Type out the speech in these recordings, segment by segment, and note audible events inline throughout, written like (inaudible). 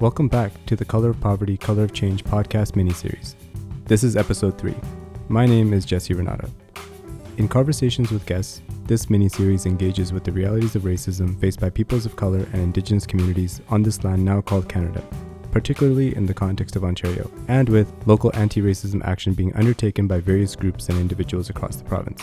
Welcome back to the Color of Poverty, Color of Change podcast miniseries. This is episode 3. My name is Jesse Renata. In conversations with guests, this miniseries engages with the realities of racism faced by peoples of color and Indigenous communities on this land now called Canada, particularly in the context of Ontario, and with local anti racism action being undertaken by various groups and individuals across the province.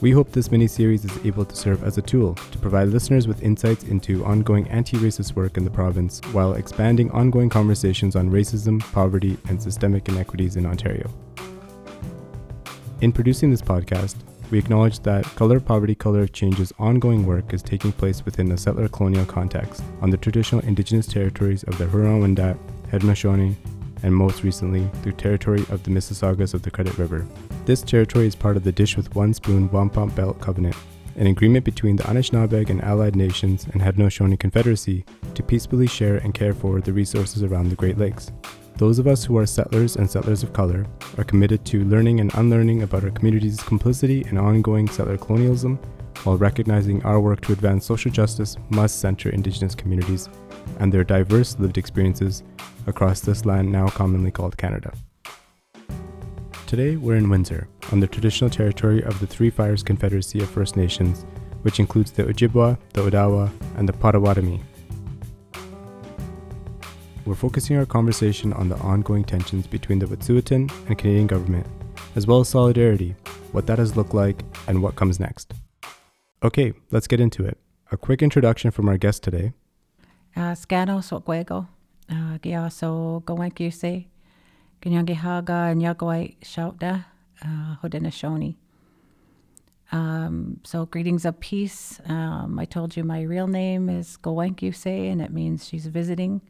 We hope this mini series is able to serve as a tool to provide listeners with insights into ongoing anti racist work in the province while expanding ongoing conversations on racism, poverty, and systemic inequities in Ontario. In producing this podcast, we acknowledge that Color Poverty Color Change's ongoing work is taking place within a settler colonial context on the traditional Indigenous territories of the Huron-Wendat, Haudenosaunee, and most recently, through territory of the Mississaugas of the Credit River. This territory is part of the Dish with One Spoon Wampum Belt Covenant, an agreement between the Anishinaabeg and allied nations and Haudenosaunee Confederacy to peacefully share and care for the resources around the Great Lakes. Those of us who are settlers and settlers of color are committed to learning and unlearning about our community's complicity in ongoing settler colonialism while recognizing our work to advance social justice must center Indigenous communities and their diverse lived experiences across this land now commonly called Canada. Today, we're in Windsor, on the traditional territory of the Three Fires Confederacy of First Nations, which includes the Ojibwa, the Odawa, and the Potawatomi. We're focusing our conversation on the ongoing tensions between the Wet'suwet'en and Canadian government, as well as solidarity, what that has looked like, and what comes next. Okay, let's get into it. A quick introduction from our guest today. Uh, Scano Sokwago, uh, Giaso Gowenkyuse, Ganyangi Haga and Yagwai Shauda, so greetings of peace. Um, I told you my real name is Gowenkyuse, and it means she's visiting.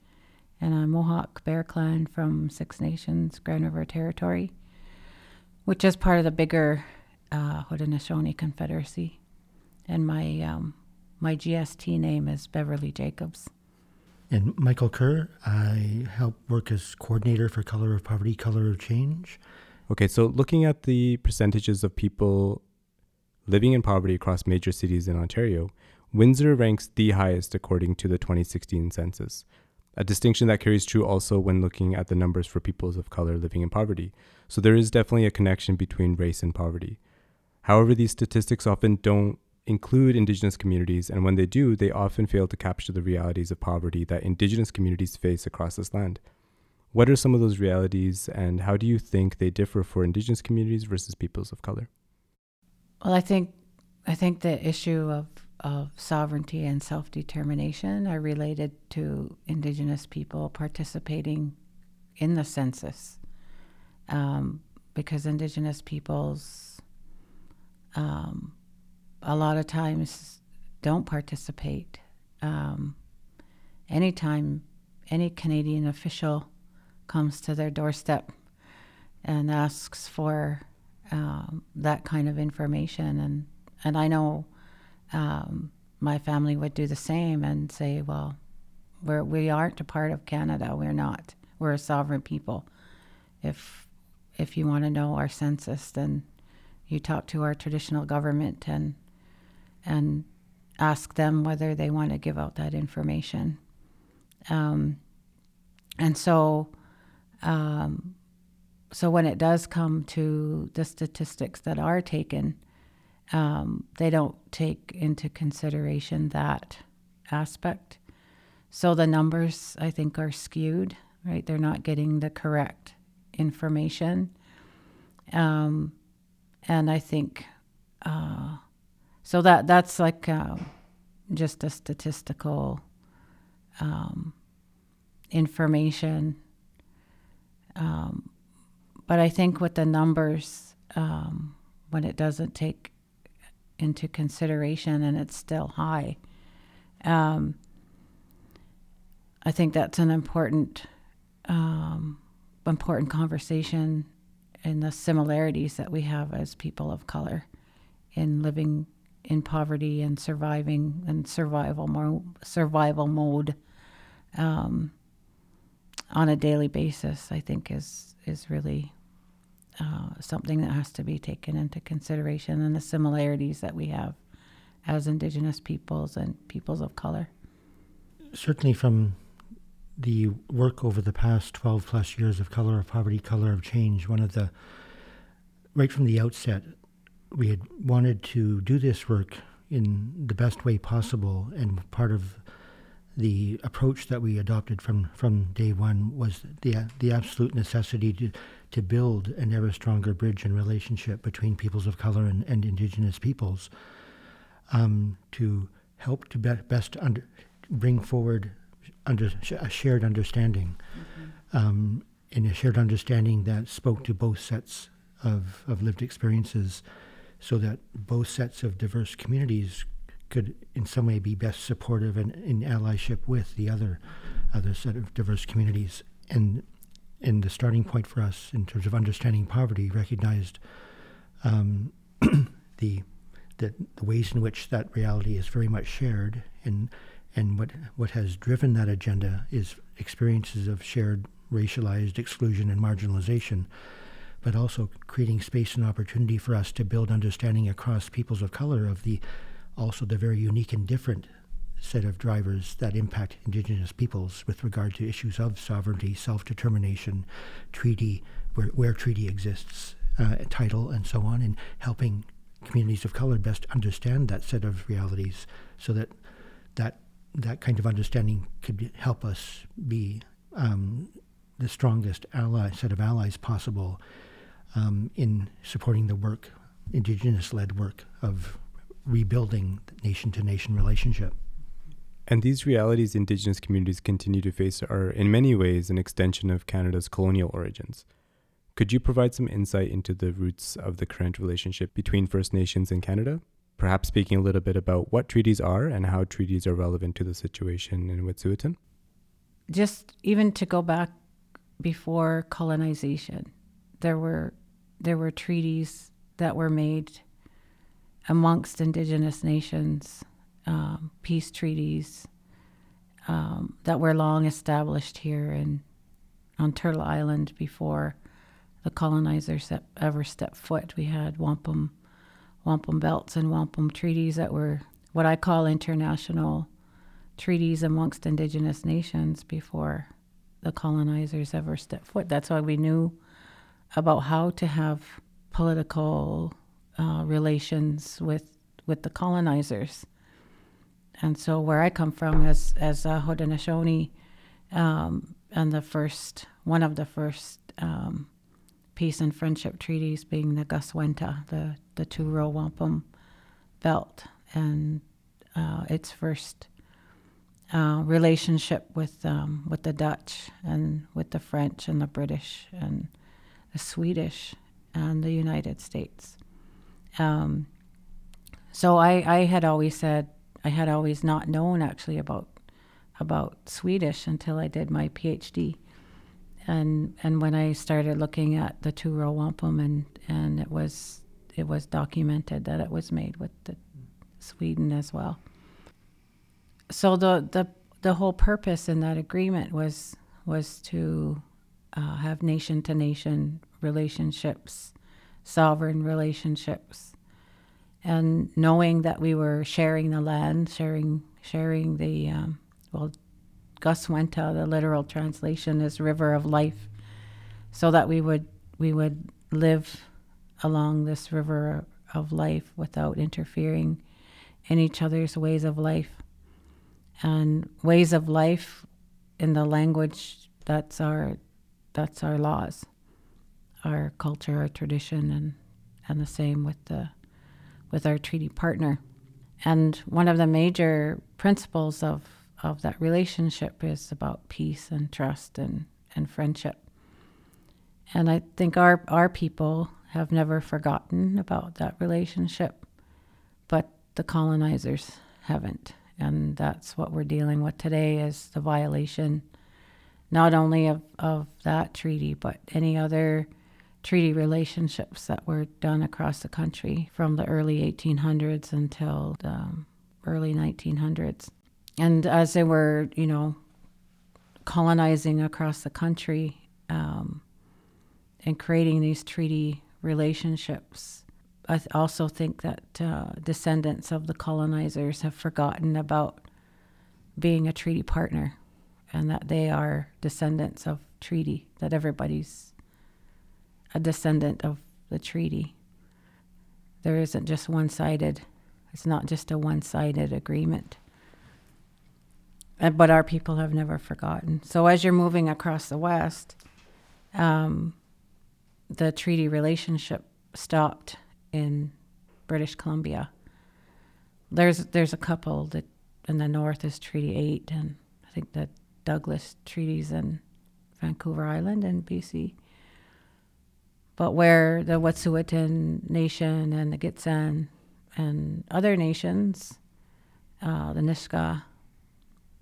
And I'm Mohawk Bear Clan from Six Nations Grand River Territory, which is part of the bigger uh, Haudenosaunee Confederacy. And my um, my GST name is Beverly Jacobs. And Michael Kerr, I help work as coordinator for Color of Poverty, Color of Change. Okay, so looking at the percentages of people living in poverty across major cities in Ontario, Windsor ranks the highest according to the 2016 census. A distinction that carries true also when looking at the numbers for peoples of color living in poverty. So there is definitely a connection between race and poverty. However, these statistics often don't include Indigenous communities, and when they do, they often fail to capture the realities of poverty that Indigenous communities face across this land. What are some of those realities, and how do you think they differ for Indigenous communities versus peoples of color? Well, I think I think the issue of of sovereignty and self determination are related to Indigenous people participating in the census, um, because Indigenous peoples um, a lot of times don't participate. Um, anytime any Canadian official comes to their doorstep and asks for um, that kind of information, and and I know um, my family would do the same and say, well, we're we aren't a part of Canada. We're not. We're a sovereign people. If if you want to know our census, then you talk to our traditional government and and ask them whether they want to give out that information. Um, and so, um, so when it does come to the statistics that are taken, um, they don't take into consideration that aspect. So the numbers, I think, are skewed. Right, they're not getting the correct information, um, and I think. Uh, so that that's like um, just a statistical um, information. Um, but I think with the numbers, um, when it doesn't take into consideration and it's still high, um, I think that's an important um, important conversation in the similarities that we have as people of color in living in poverty and surviving and survival mo- survival mode um, on a daily basis, I think is is really uh, something that has to be taken into consideration, and the similarities that we have as Indigenous peoples and peoples of color. Certainly, from the work over the past 12 plus years of Color of Poverty, Color of Change, one of the, right from the outset, we had wanted to do this work in the best way possible. And part of the approach that we adopted from, from day one was the, the absolute necessity to, to build an ever stronger bridge and relationship between peoples of color and, and indigenous peoples um, to help to be- best under, bring forward under, a shared understanding, mm-hmm. um, and a shared understanding that spoke to both sets of, of lived experiences, so that both sets of diverse communities could, in some way, be best supportive and in allyship with the other other set of diverse communities. And and the starting point for us in terms of understanding poverty recognized um, (clears throat) the, the the ways in which that reality is very much shared and and what, what has driven that agenda is experiences of shared racialized exclusion and marginalization, but also creating space and opportunity for us to build understanding across peoples of color of the also the very unique and different set of drivers that impact indigenous peoples with regard to issues of sovereignty, self-determination, treaty, where, where treaty exists, uh, title, and so on, and helping communities of color best understand that set of realities so that that that kind of understanding could help us be um, the strongest ally set of allies possible um, in supporting the work, indigenous-led work of rebuilding nation-to-nation relationship. And these realities Indigenous communities continue to face are, in many ways, an extension of Canada's colonial origins. Could you provide some insight into the roots of the current relationship between First Nations and Canada? perhaps speaking a little bit about what treaties are and how treaties are relevant to the situation in Wet'suwet'en? Just even to go back before colonization, there were there were treaties that were made amongst indigenous nations, um, peace treaties um, that were long established here in on Turtle Island before the colonizers ever stepped foot. We had wampum wampum belts and wampum treaties that were what I call international treaties amongst indigenous nations before the colonizers ever stepped foot. That's why we knew about how to have political uh, relations with with the colonizers. And so, where I come from as as a Haudenosaunee, um, and the first one of the first um, peace and friendship treaties being the Goswenta, the, the two-row wampum belt, and uh, its first uh, relationship with um, with the Dutch and with the French and the British and the Swedish and the United States. Um, so I, I had always said I had always not known actually about about Swedish until I did my PhD and and when I started looking at the two row wampum and and it was it was documented that it was made with the Sweden as well. So the the the whole purpose in that agreement was was to uh, have nation to nation relationships, sovereign relationships, and knowing that we were sharing the land, sharing sharing the um, well Goswenta, the literal translation is river of life, so that we would we would live along this river of life without interfering in each other's ways of life. And ways of life in the language that's our that's our laws, our culture, our tradition and and the same with the with our treaty partner. And one of the major principles of of that relationship is about peace and trust and, and friendship. And I think our, our people have never forgotten about that relationship, but the colonizers haven't. And that's what we're dealing with today is the violation not only of, of that treaty, but any other treaty relationships that were done across the country from the early 1800s until the early 1900s. And as they were, you know, colonizing across the country um, and creating these treaty relationships, I th- also think that uh, descendants of the colonizers have forgotten about being a treaty partner and that they are descendants of treaty, that everybody's a descendant of the treaty. There isn't just one sided, it's not just a one sided agreement. but our people have never forgotten. So as you're moving across the West, um, the treaty relationship stopped in British Columbia. There's there's a couple that in the north is Treaty Eight, and I think the Douglas treaties in Vancouver Island and BC. But where the Wet'suwet'en Nation and the Gitxsan and other nations, uh, the Nisga'a,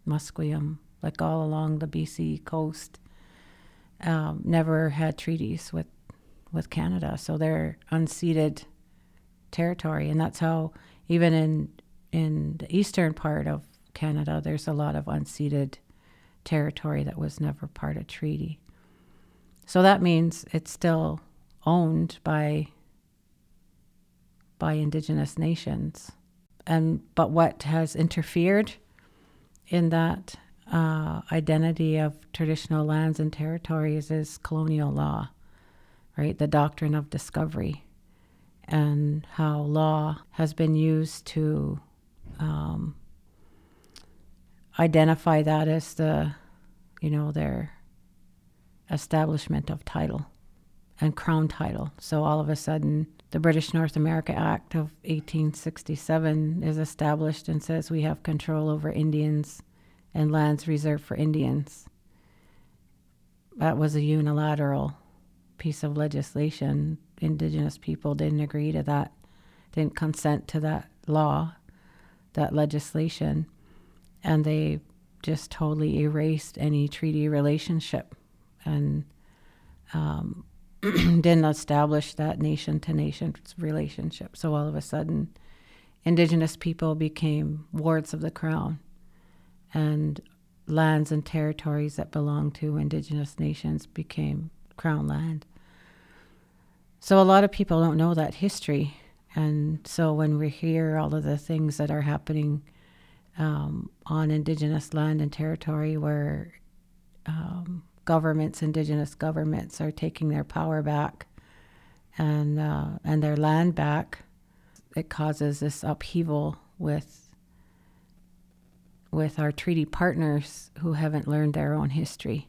Musqueam, like all along the BC coast, um, never had treaties with with Canada. So they're unceded territory, and that's how even in in the eastern part of Canada, there's a lot of unceded territory that was never part of treaty. So that means it's still owned by by indigenous nations. And but what has interfered in that uh, identity of traditional lands and territories is colonial law, right? The doctrine of discovery, and how law has been used to um, identify that as the, you know, their establishment of title and crown title. So all of a sudden, the British North America Act of 1867 is established and says we have control over Indians and lands reserved for Indians. That was a unilateral piece of legislation. Indigenous people didn't agree to that, didn't consent to that law, that legislation, and they just totally erased any treaty relationship and um, (clears throat) didn't establish that nation to nation relationship. So all of a sudden, indigenous people became wards of the crown, and lands and territories that belonged to indigenous nations became crown land. So a lot of people don't know that history. And so when we hear all of the things that are happening um, on indigenous land and territory where um, governments, indigenous governments, are taking their power back and uh, and their land back. It causes this upheaval with with our treaty partners who haven't learned their own history,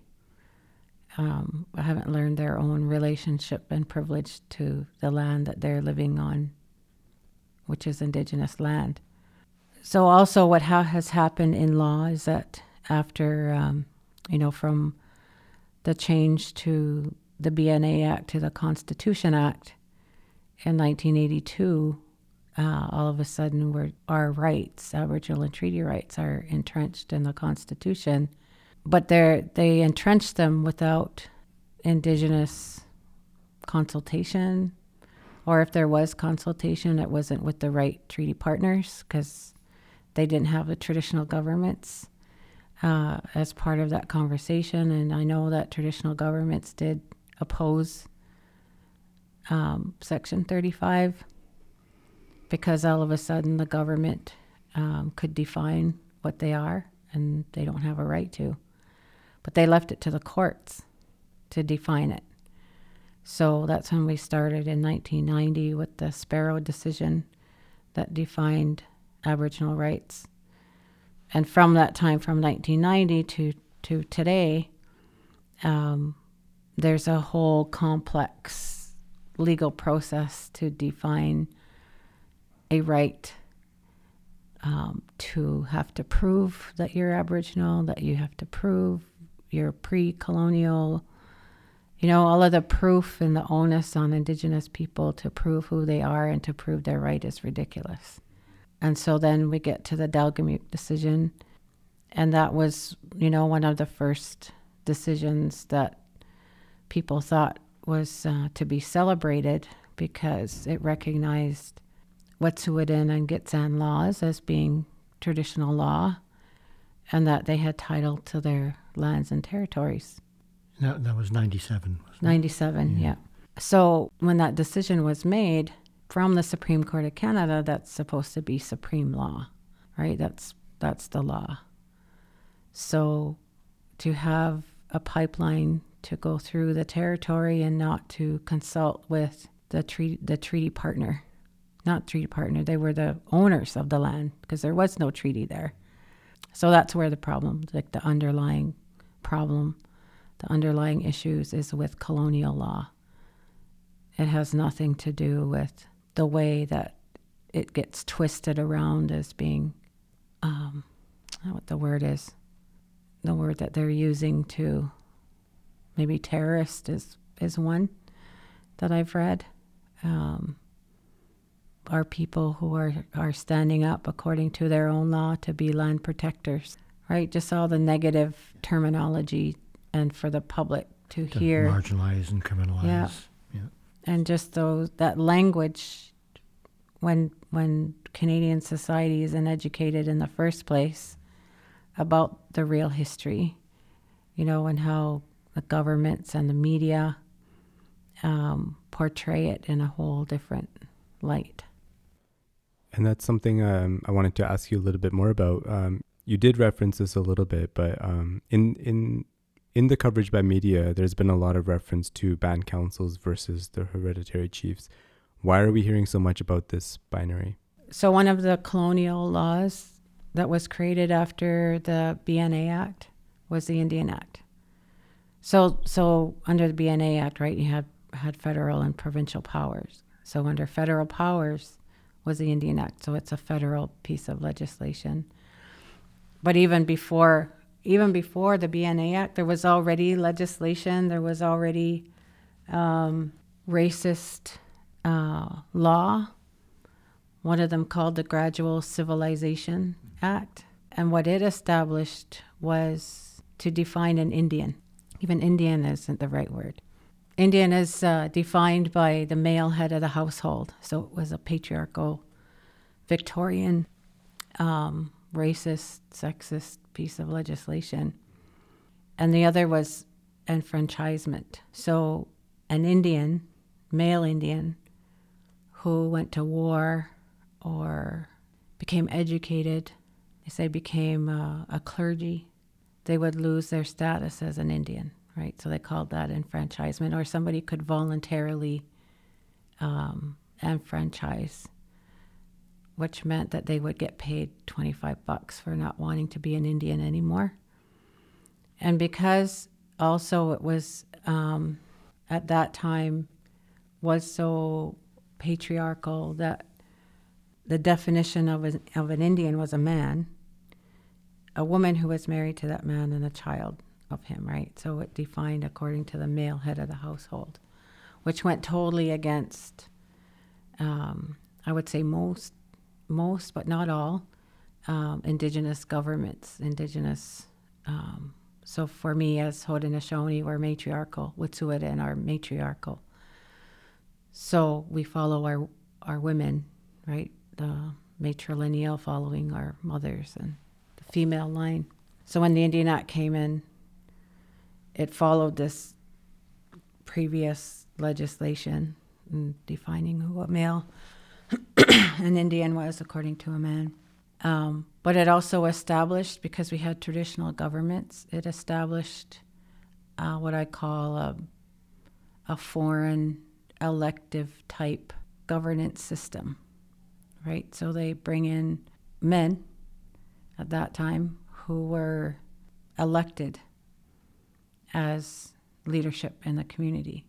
um, haven't learned their own relationship and privilege to the land that they're living on, which is indigenous land. So, also, what ha- has happened in law is that after, um, you know, from the change to the BNA Act to the Constitution Act in 1982, uh, all of a sudden our rights, Aboriginal and treaty rights, are entrenched in the Constitution. But they they entrenched them without Indigenous consultation, or if there was consultation, it wasn't with the right treaty partners because they didn't have the traditional governments uh, as part of that conversation. And I know that traditional governments did oppose um, Section 35 because all of a sudden the government um, could define what they are and they don't have a right to. But they left it to the courts to define it. So that's when we started in 1990 with the Sparrow decision that defined Aboriginal rights and from that time, from 1990 to to today, um, there's a whole complex legal process to define a right um, to have to prove that you're Aboriginal, that you have to prove you're pre colonial. You know, all of the proof and the onus on Indigenous people to prove who they are and to prove their right is ridiculous. And so then we get to the Delgamuukw decision. And that was, you know, one of the first decisions that people thought was uh, to be celebrated because it recognized Wet'suwet'en and Gitxsan laws as being traditional law and that they had title to their lands and territories. That, that was 97. 97, yeah. yeah. So when that decision was made, from the Supreme Court of Canada that's supposed to be supreme law, right? That's that's the law. So to have a pipeline to go through the territory and not to consult with the treaty the treaty partner not treaty partner they were the owners of the land because there was no treaty there so that's where the problem like the underlying problem the underlying issues is with colonial law it has nothing to do with the way that it gets twisted around as being um, I don't know what the word is the word that they're using to maybe terrorist is is one that I've read. Um, are people who are are standing up according to their own law to be land protectors, right? Just all the negative terminology, and for the public to, To hear, marginalize and criminalize. Yeah. yeah. and just those that language when when Canadian society isn't educated in the first place about the real history, you know, and how the governments and the media um, portray it in a whole different light. And that's something um, I wanted to ask you a little bit more about. Um, you did reference this a little bit, but um, in in in the coverage by media, there's been a lot of reference to band councils versus the hereditary chiefs. Why are we hearing so much about this binary? So one of the colonial laws that was created after the BNA Act was the Indian Act. So so under the BNA Act, right, you had had federal and provincial powers. So under federal powers was the Indian Act. So it's a federal piece of legislation. But even before even before the BNA Act, there was already legislation. There was already um, racist uh, law. One of them called the Gradual Civilization Act. And what it established was to define an Indian. Even Indian isn't the right word. Indian is uh, defined by the male head of the household. So it was a patriarchal, Victorian, um, racist, sexist piece of legislation. And the other was enfranchisement. So an Indian, male Indian, who went to war or became educated, they say became uh, a clergy, they would lose their status as an Indian, right? So they called that enfranchisement, or somebody could voluntarily um, enfranchise, which meant that they would get paid 25 bucks for not wanting to be an Indian anymore. And because also it was um, at that time was so patriarchal that the definition of, a, of an Indian was a man, a woman who was married to that man, and a child of him, right? So it defined according to the male head of the household, which went totally against, um, I would say most, most but not all, um, indigenous governments, indigenous. Um, so for me, as Haudenosaunee, we're matriarchal. Wet'suwet'en are matriarchal. So we follow our our women, right? The matrilineal following our mothers and the female line. So when the Indian Act came in, it followed this previous legislation in defining who a male (coughs) an Indian was according to a man. Um, but it also established, because we had traditional governments, it established uh, what I call a, a foreign elective type governance system, right? So they bring in men at that time who were elected as leadership in the community.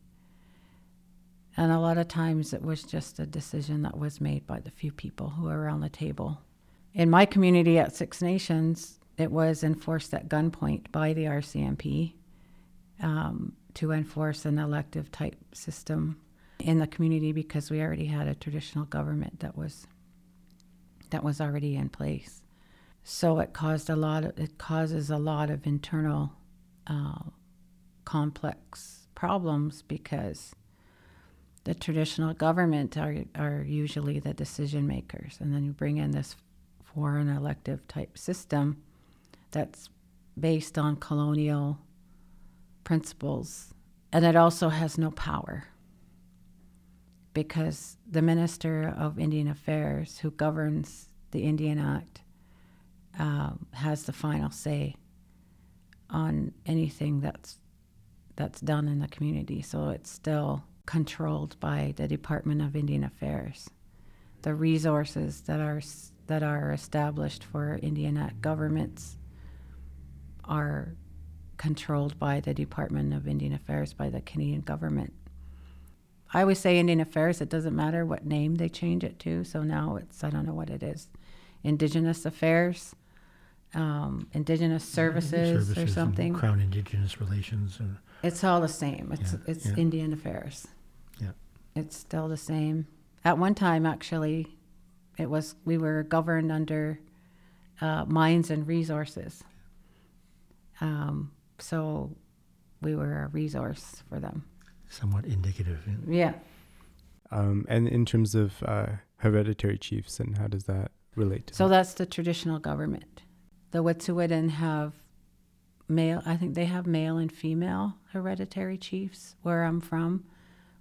And a lot of times it was just a decision that was made by the few people who were around the table. In my community at Six Nations, it was enforced at gunpoint by the RCMP um, to enforce an elective type system in the community because we already had a traditional government that was that was already in place. So it caused a lot of it causes a lot of internal uh, complex problems because the traditional government are are usually the decision makers, and then you bring in this foreign elective type system that's based on colonial principles, and it also has no power because the Minister of Indian Affairs, who governs the Indian Act, um, has the final say on anything that's that's done in the community. So it's still controlled by the Department of Indian Affairs. The resources that are that are established for Indian Act governments are controlled by the Department of Indian Affairs by the Canadian government. I always say Indian Affairs, it doesn't matter what name they change it to. So now it's, I don't know what it is, Indigenous Affairs, um, Indigenous Services, Services or something. Crown Indigenous Relations. It's all the same. It's Yeah, it's yeah. Indian Affairs. Yeah. It's still the same. At one time, actually, it was we were governed under uh, mines and resources. Um, so we were a resource for them. Somewhat indicative. Yeah. Um, and in terms of uh, hereditary chiefs, and how does that relate to So that? that's the traditional government. The Wet'suwet'en have male, I think they have male and female hereditary chiefs. Where I'm from,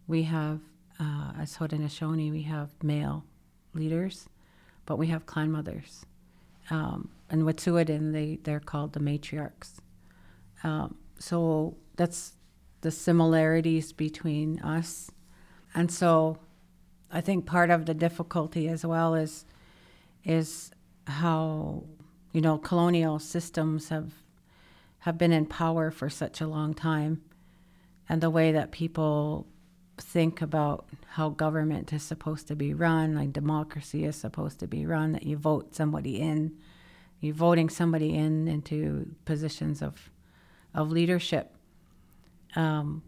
we have, uh, as Haudenosaunee, we have male leaders, but we have clan mothers. Um, and Wet'suwet'en, they, they're called the matriarchs. Um, so that's the similarities between us. And so I think part of the difficulty as well is is how you know colonial systems have have been in power for such a long time and the way that people think about how government is supposed to be run like democracy is supposed to be run that you vote somebody in you're voting somebody in into positions of of leadership um,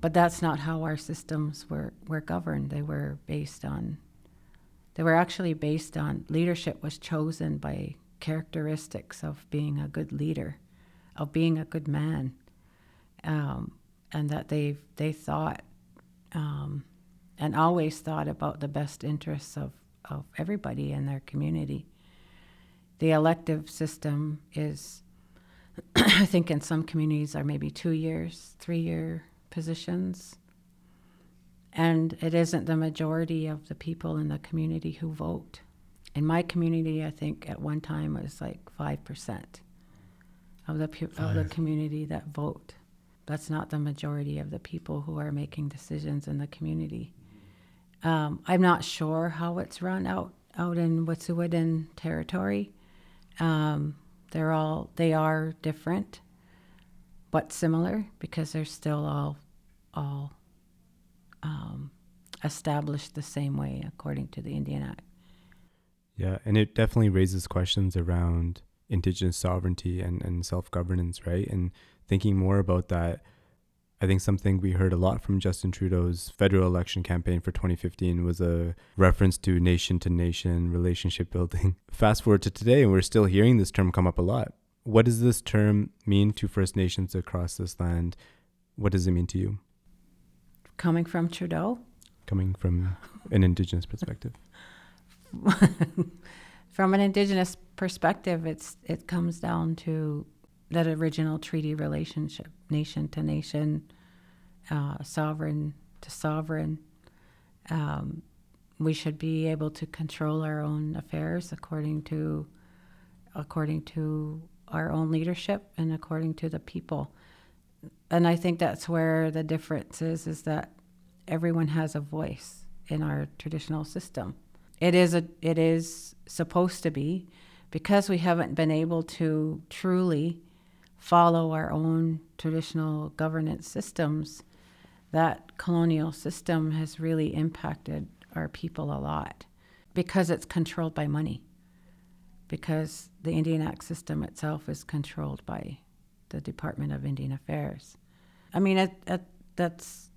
but that's not how our systems were, were governed they were based on they were actually based on leadership was chosen by characteristics of being a good leader, of being a good man, um, and that they they thought um, and always thought about the best interests of, of everybody in their community. The elective system is, (clears throat) I think, in some communities are maybe two years, three year positions and it isn't the majority of the people in the community who vote. In my community, I think at one time it was like five percent of the pu- of the community that vote. That's not the majority of the people who are making decisions in the community. Um, I'm not sure how it's run out out in Wet'suwet'en territory. Um, they're all they are different, but similar because they're still all all um, established the same way according to the Indian Act. Yeah, and it definitely raises questions around indigenous sovereignty and, and self governance, right? And thinking more about that, I think something we heard a lot from Justin Trudeau's federal election campaign for 2015 was a reference to nation to nation relationship building. (laughs) Fast forward to today, and we're still hearing this term come up a lot. What does this term mean to First Nations across this land? What does it mean to you, Coming from Trudeau, coming from an indigenous perspective? (laughs) from an Indigenous perspective, it's it comes down to that original treaty relationship, nation to nation, uh, sovereign to sovereign. Um, we should be able to control our own affairs according to according to our own leadership and according to the people. And I think that's where the difference is is that everyone has a voice in our traditional system. It is a it is supposed to be because we haven't been able to truly follow our own traditional governance systems that colonial system has really impacted our people a lot because it's controlled by money because the Indian Act system itself is controlled by the Department of Indian Affairs. I mean, it, it, that's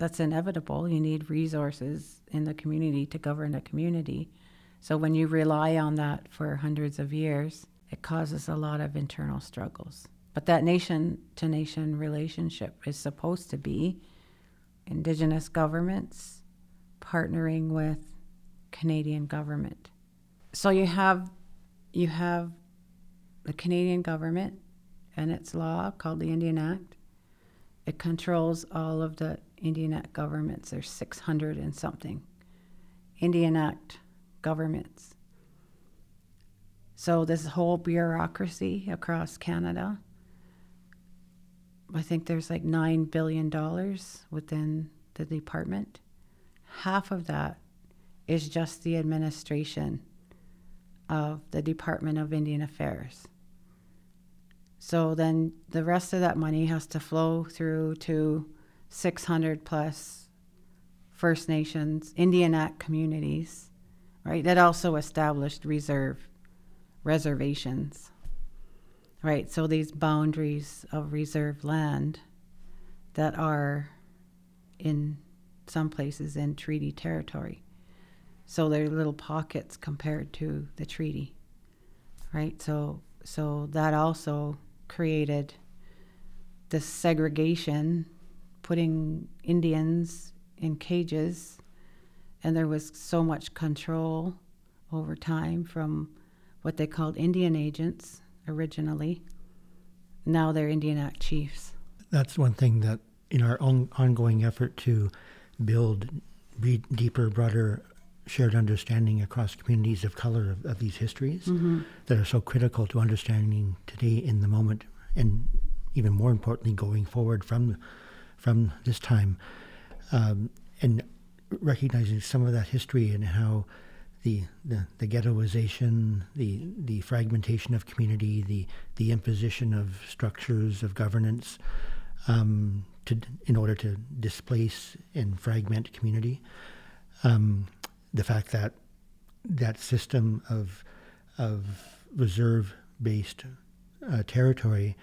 that's inevitable. You need resources in the community to govern a community. So when you rely on that for hundreds of years, it causes a lot of internal struggles. But that nation to nation relationship is supposed to be indigenous governments partnering with Canadian government. So you have you have the Canadian government and its law called the Indian Act. It controls all of the Indian Act governments. There's 600 and something Indian Act governments. So this whole bureaucracy across Canada, I think there's like nine billion dollars within the department. Half of that is just the administration of the Department of Indian Affairs. So then the rest of that money has to flow through to 600 plus First Nations, Indian Act communities, right? That also established reserve reservations, right? So these boundaries of reserve land that are in some places in treaty territory. So they're little pockets compared to the treaty, right? So so that also created this segregation, putting Indians in cages, and there was so much control over time from what they called Indian agents originally. Now they're Indian Act chiefs. That's one thing that in our own ongoing effort to build deeper, broader shared understanding across communities of color of, of these histories mm-hmm. that are so critical to understanding today in the moment and even more importantly going forward from from this time um, and recognizing some of that history and how the, the, the ghettoization, the, the fragmentation of community, the, the imposition of structures of governance um, to, in order to displace and fragment community. Um, the fact that that system of of reserve based uh, territory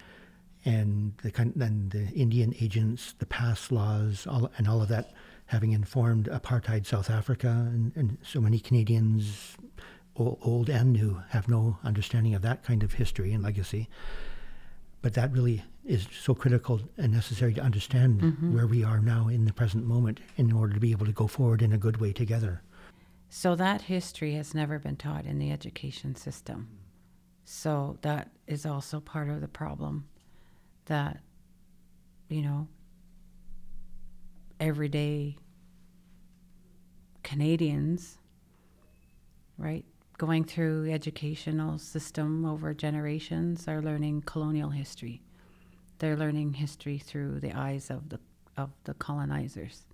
and the and the Indian agents, the pass laws, all, and all of that having informed apartheid South Africa, and, and so many Canadians, old and new, have no understanding of that kind of history and legacy. But that really is so critical and necessary to understand mm-hmm. where we are now in the present moment in order to be able to go forward in a good way together. So that history has never been taught in the education system. So that is also part of the problem that, you know, everyday Canadians, right, going through educational system over generations are learning colonial history. They're learning history through the eyes of the of the colonizers.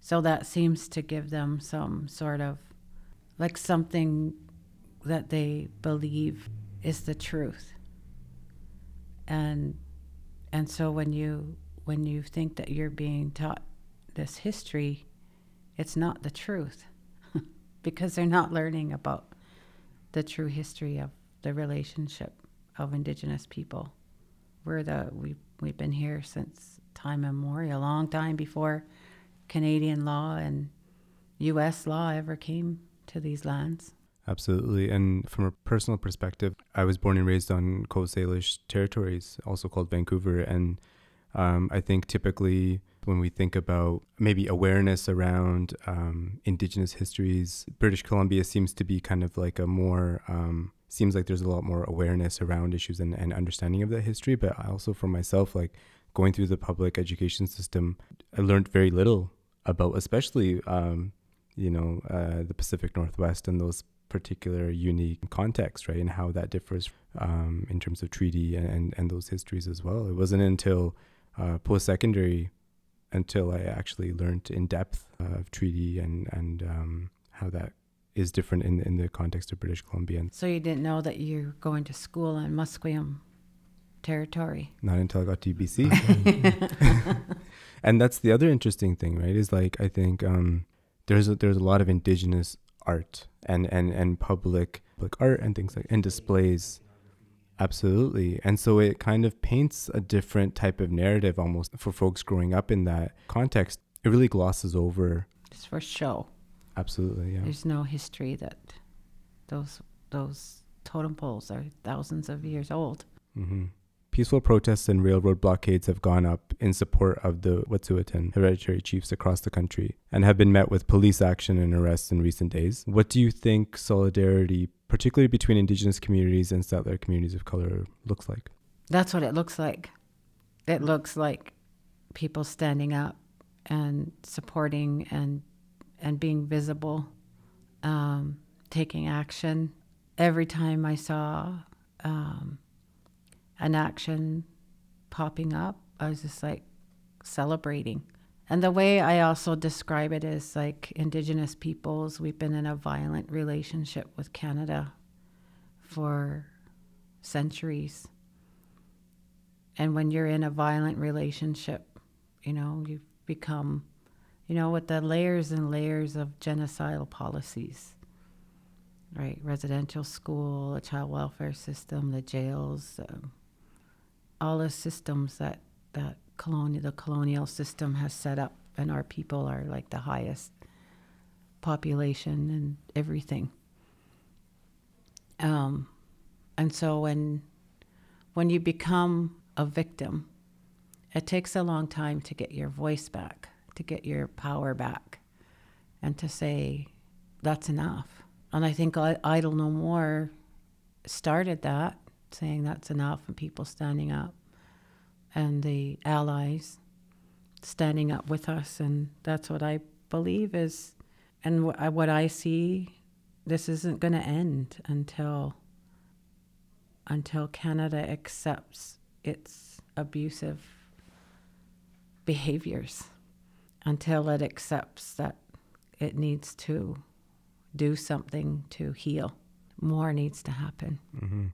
So that seems to give them some sort of like something that they believe is the truth. And and so when you when you think that you're being taught this history, it's not the truth (laughs) because they're not learning about the true history of the relationship of indigenous people. We're the we we've been here since time immemorial, a long time before Canadian law and U.S. law ever came to these lands. Absolutely. And from a personal perspective, I was born and raised on Coast Salish territories, also called Vancouver. And um, I think typically when we think about maybe awareness around um, Indigenous histories, British Columbia seems to be kind of like a more, um, seems like there's a lot more awareness around issues and, and understanding of that history. But also for myself, like going through the public education system, I learned very little about, especially, um, you know, uh, the Pacific Northwest and those particular unique contexts, right, and how that differs um, in terms of treaty and, and those histories as well. It wasn't until uh, post secondary until I actually learned in depth uh, of treaty and and um, how that is different in in the context of British Columbia. So you didn't know that you're going to school on Musqueam territory? Not until I got to UBC. (laughs) (laughs) and that's the other interesting thing, right? Is like I think um, there's a, there's a lot of indigenous art and and and public public art and things like and displays absolutely. And so it kind of paints a different type of narrative almost for folks growing up in that context. It really glosses over. It's for show. Absolutely yeah. There's no history that those those totem poles are thousands of years old. Mm-hmm. Peaceful protests and railroad blockades have gone up in support of the Wet'suwet'en hereditary chiefs across the country and have been met with police action and arrests in recent days. What do you think solidarity, particularly between Indigenous communities and settler communities of color, looks like? That's what it looks like. It looks like people standing up and supporting and and being visible, um, taking action, every time I saw um, an action popping up, I was just like celebrating. And the way I also describe it is like Indigenous peoples, we've been in a violent relationship with Canada for centuries. And when you're in a violent relationship, you know, you become, you know, with the layers and layers of genocidal policies right? Residential school, a child welfare system, the jails, um, all the systems that that colonial the colonial system has set up, and our people are like the highest population and everything. Um, and so when when you become a victim, it takes a long time to get your voice back, to get your power back, and to say that's enough and I think I, Idle No More started that, saying that's enough, and people standing up, and the allies standing up with us. And that's what I believe is, and what I see, this isn't going to end until until Canada accepts its abusive behaviors, until it accepts that it needs to do something to heal. More needs to happen. Mm-hmm.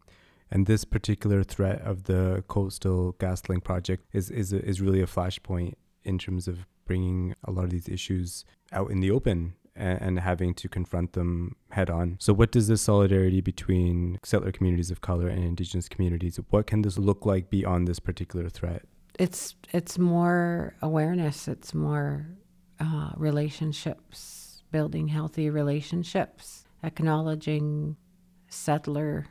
And this particular threat of the Coastal GasLink project is is is really a flashpoint in terms of bringing a lot of these issues out in the open and, and having to confront them head on. So, what does this solidarity between settler communities of color and Indigenous communities? What can this look like beyond this particular threat? It's it's more awareness. It's more uh, relationships building healthy relationships, acknowledging settler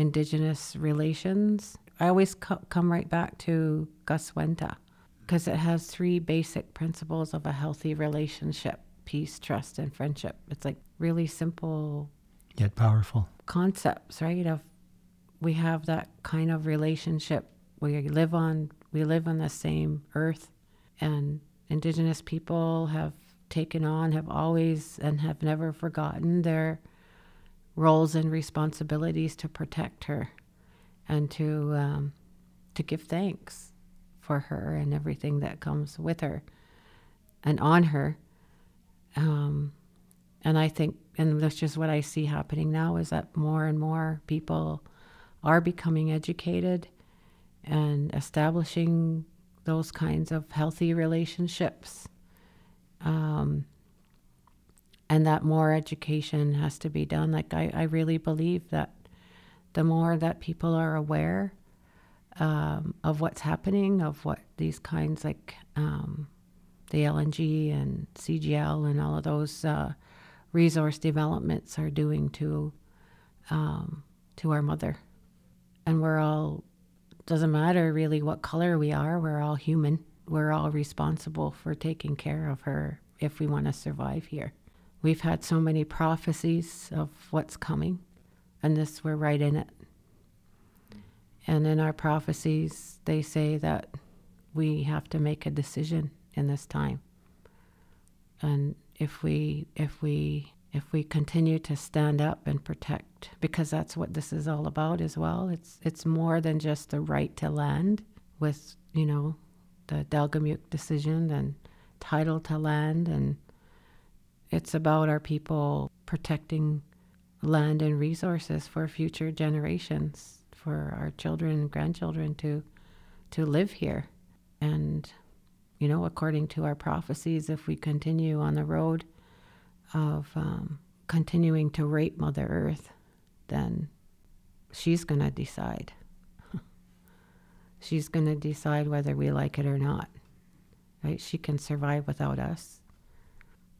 indigenous relations. I always co- come right back to Guswenta because it has three basic principles of a healthy relationship peace, trust, and friendship. It's like really simple yet powerful concepts, right? Of we have that kind of relationship. We live on we live on the same earth and indigenous people have taken on have always and have never forgotten their roles and responsibilities to protect her and to um, to give thanks for her and everything that comes with her and on her. Um, and I think, and that's just what I see happening now, is that more and more people are becoming educated and establishing those kinds of healthy relationships um, and that more education has to be done. Like, I, I really believe that the more that people are aware um, of what's happening, of what these kinds like um, the LNG and CGL and all of those uh, resource developments are doing to um, to our mother, and we're all doesn't matter really what color we are. We're all human, we're all responsible for taking care of her if we want to survive here. We've had so many prophecies of what's coming, and this, we're right in it. And in our prophecies, they say that we have to make a decision in this time. And if we, if we, if we continue to stand up and protect, because that's what this is all about as well. It's it's more than just the right to land with you know the Delgamuukw decision and title to land. And it's about our people protecting land and resources for future generations, for our children and grandchildren to, to live here. And, you know, according to our prophecies, if we continue on the road of um, continuing to rape Mother Earth, then she's going to decide (laughs) she's going to decide whether we like it or not. Right? She can survive without us.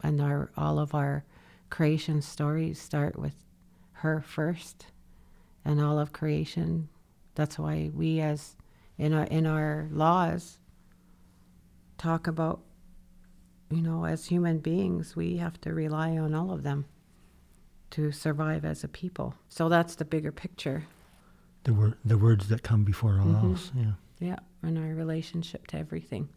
And our all of our creation stories start with her first. And all of creation that's why we as in our in our laws talk about you know as human beings we have to rely on all of them to survive as a people. So that's the bigger picture the word the words that come before all mm-hmm. else. Yeah. Yeah, and our relationship to everything.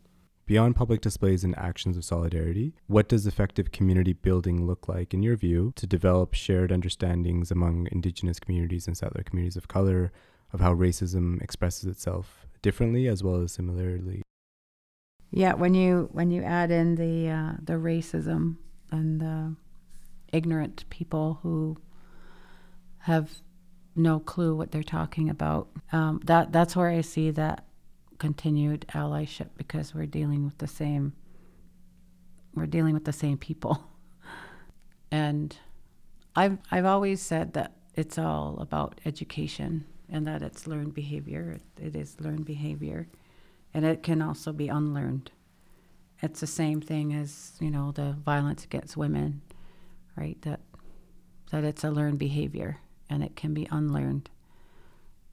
Beyond public displays and actions of solidarity, what does effective community building look like, in your view, to develop shared understandings among Indigenous communities and settler communities of color of how racism expresses itself differently as well as similarly? Yeah, when you when you add in the uh, the racism and the ignorant people who have no clue what they're talking about, um, that that's where I see that continued allyship because we're dealing with the same we're dealing with the same people. (laughs) and I've I've always said that it's all about education and that it's learned behavior. It, is learned behavior. And it can also be unlearned. It's the same thing as, you know, the violence against women, right? That that it's a learned behavior and it can be unlearned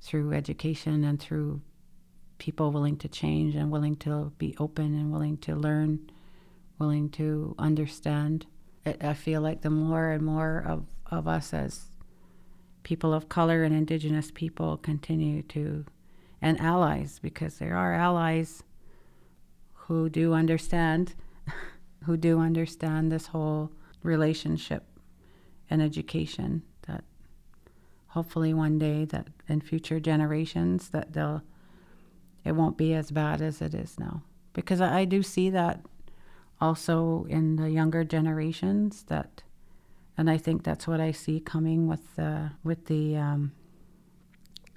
through education and through people willing to change and willing to be open and willing to learn, willing to understand. I feel like the more and more of, of us as people of color and indigenous people continue to, and allies, because there are allies who do understand, (laughs) who do understand this whole relationship and education that hopefully one day that in future generations that they'll it won't be as bad as it is now. Because I, I do see that also in the younger generations that and I think that's what I see coming with the with the um,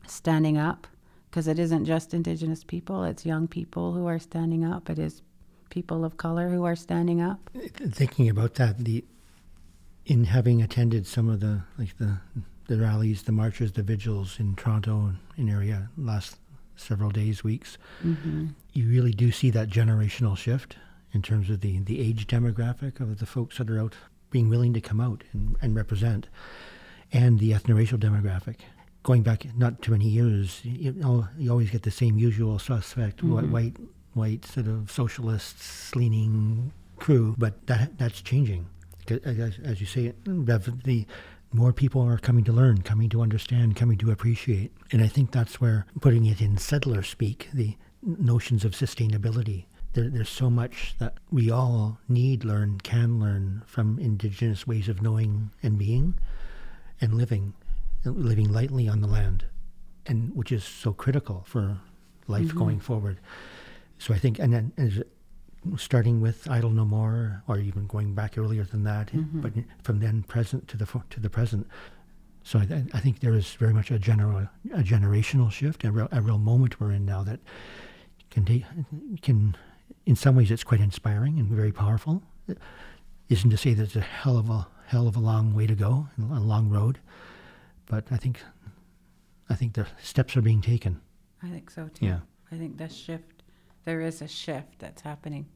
standing up. Because it isn't just indigenous people it's young people who are standing up. It is people of color who are standing up. Thinking about that the in having attended some of the like the the rallies the marches the vigils in Toronto and in area last several days, weeks, mm-hmm. you really do see that generational shift in terms of the, the age demographic of the folks that are out being willing to come out and, and represent, and the ethno-racial demographic. Going back not too many years, you, know, you always get the same usual suspect, mm-hmm. white, white sort of socialists leaning crew, but that that's changing. As, as you say, the more people are coming to learn, coming to understand, coming to appreciate. And I think that's where putting it in settler speak, the notions of sustainability. There, there's so much that we all need, learn, can learn from indigenous ways of knowing and being and living, living lightly on the land, and which is so critical for life mm-hmm. going forward. So I think, and then as starting with Idle No More, or even going back earlier than that, mm-hmm. but from then present to the to the present. So I, I, think there is very much a general a generational shift, a real, a real moment we're in now that can take, can in some ways it's quite inspiring and very powerful. It isn't to say that it's a hell of a hell of a long way to go, a long road, but I think I think the steps are being taken. I think so too. Yeah. I think the shift there is a shift that's happening.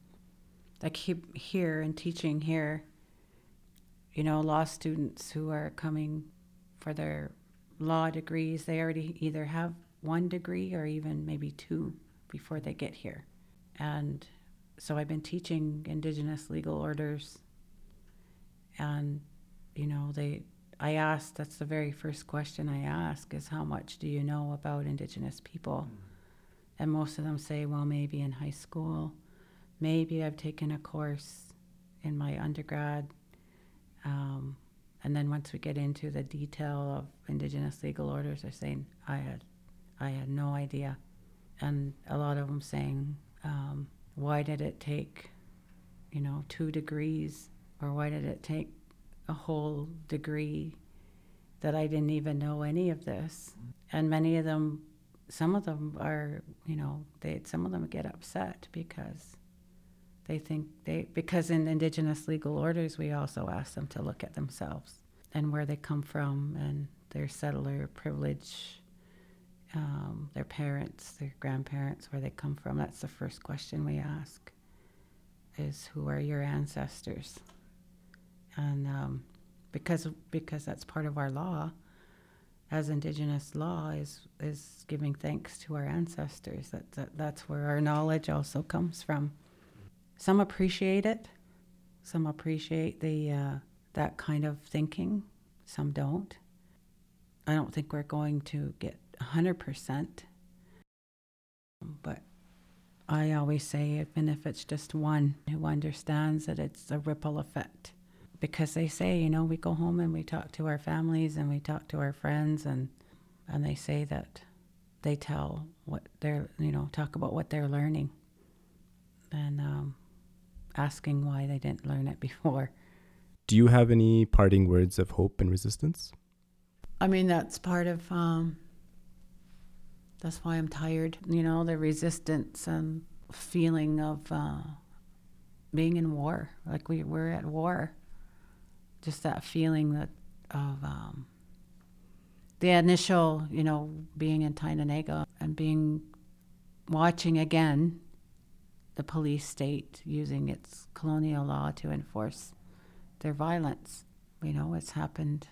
Like here and teaching here, you know, law students who are coming for their law degrees, they already either have one degree or even maybe two before they get here. And so I've been teaching Indigenous legal orders. And, you know, they, I asked, that's the very first question I ask is how much do you know about Indigenous people? Mm and most of them say, well, maybe in high school, maybe I've taken a course in my undergrad. Um, and then once we get into the detail of Indigenous legal orders, they're saying, I had, I had no idea. And a lot of them saying, um, why did it take, you know, two degrees? Or why did it take a whole degree that I didn't even know any of this? And many of them some of them are, you know, they some of them get upset because they think they because in indigenous legal orders we also ask them to look at themselves and where they come from and their settler privilege, um, their parents, their grandparents, where they come from. That's the first question we ask: is who are your ancestors? And um, because because that's part of our law as Indigenous law is is giving thanks to our ancestors. That, that that's where our knowledge also comes from. Some appreciate it. Some appreciate the uh, that kind of thinking. Some don't. I don't think we're going to get hundred percent, but I always say, even if it's just one who understands that it's a ripple effect. Because they say, you know, we go home and we talk to our families and we talk to our friends, and, and they say that they tell what they're, you know, talk about what they're learning and um, asking why they didn't learn it (laughs) before. Do you have any parting words of hope and resistance? I mean, that's part of, um, that's why I'm tired, you know, the resistance and feeling of uh, being in war, like we were at war. Just that feeling that of um, the initial, you know, being in Tyendinaga and being watching again the police state using its colonial law to enforce their violence. You know, it's happened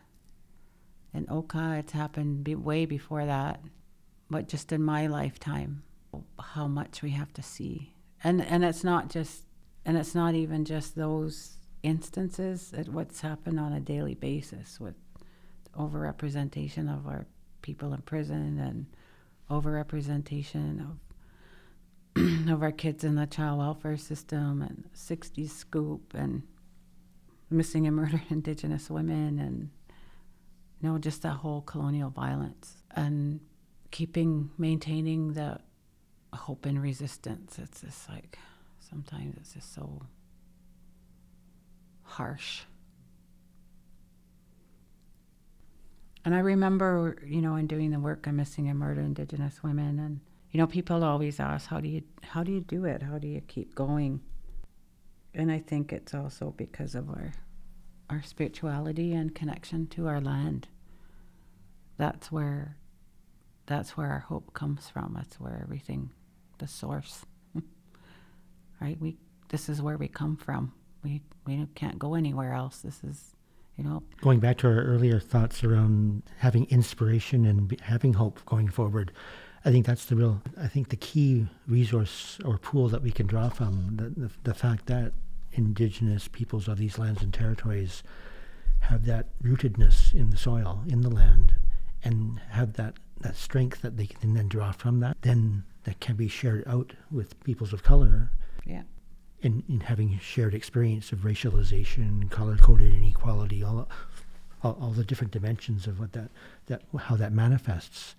in Oka, it's happened be- way before that, but just in my lifetime, how much we have to see. And, and it's not just, and it's not even just those instances, at what's happened on a daily basis with overrepresentation of our people in prison and overrepresentation of (clears throat) of our kids in the child welfare system and 60s scoop and missing and (laughs) murdered indigenous women and you know just that whole colonial violence and keeping maintaining the hope and resistance. It's just like sometimes it's just so harsh. And i remember you know in doing the work on missing and murdered indigenous women and you know people always ask how do you how do you do it? How do you keep going? And i think it's also because of our our spirituality and connection to our land. That's where that's where our hope comes from. That's where everything the source (laughs) right? We this is where we come from we we can't go anywhere else. This is you know. Going back to our earlier thoughts around having inspiration and having hope going forward, I think that's the real, I think the key resource or pool that we can draw from the, the, the fact that indigenous peoples of these lands and territories have that rootedness in the soil, in the land, and have that, that strength that they can then draw from that, then that can be shared out with peoples of color. Yeah in, in having shared experience of racialization, color coded inequality, all, all, all the different dimensions of what that, that how that manifests,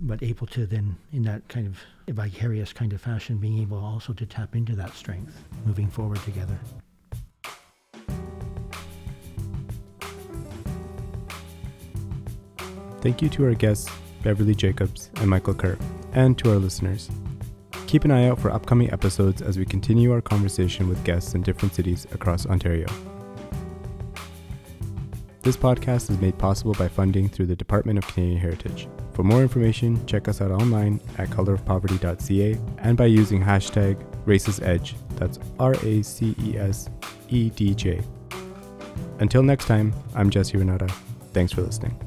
but able to then in that kind of vicarious kind of fashion, being able also to tap into that strength moving forward together. Thank you to our guests, Beverly Jacobs and Michael Kerr, and to our listeners. Keep an eye out for upcoming episodes as we continue our conversation with guests in different cities across Ontario. This podcast is made possible by funding through the Department of Canadian Heritage. For more information, check us out online at colorofpoverty.ca and by using hashtag RacesEdge. That's R A C E S E D J. Until next time, I'm Jesse Renata. Thanks for listening.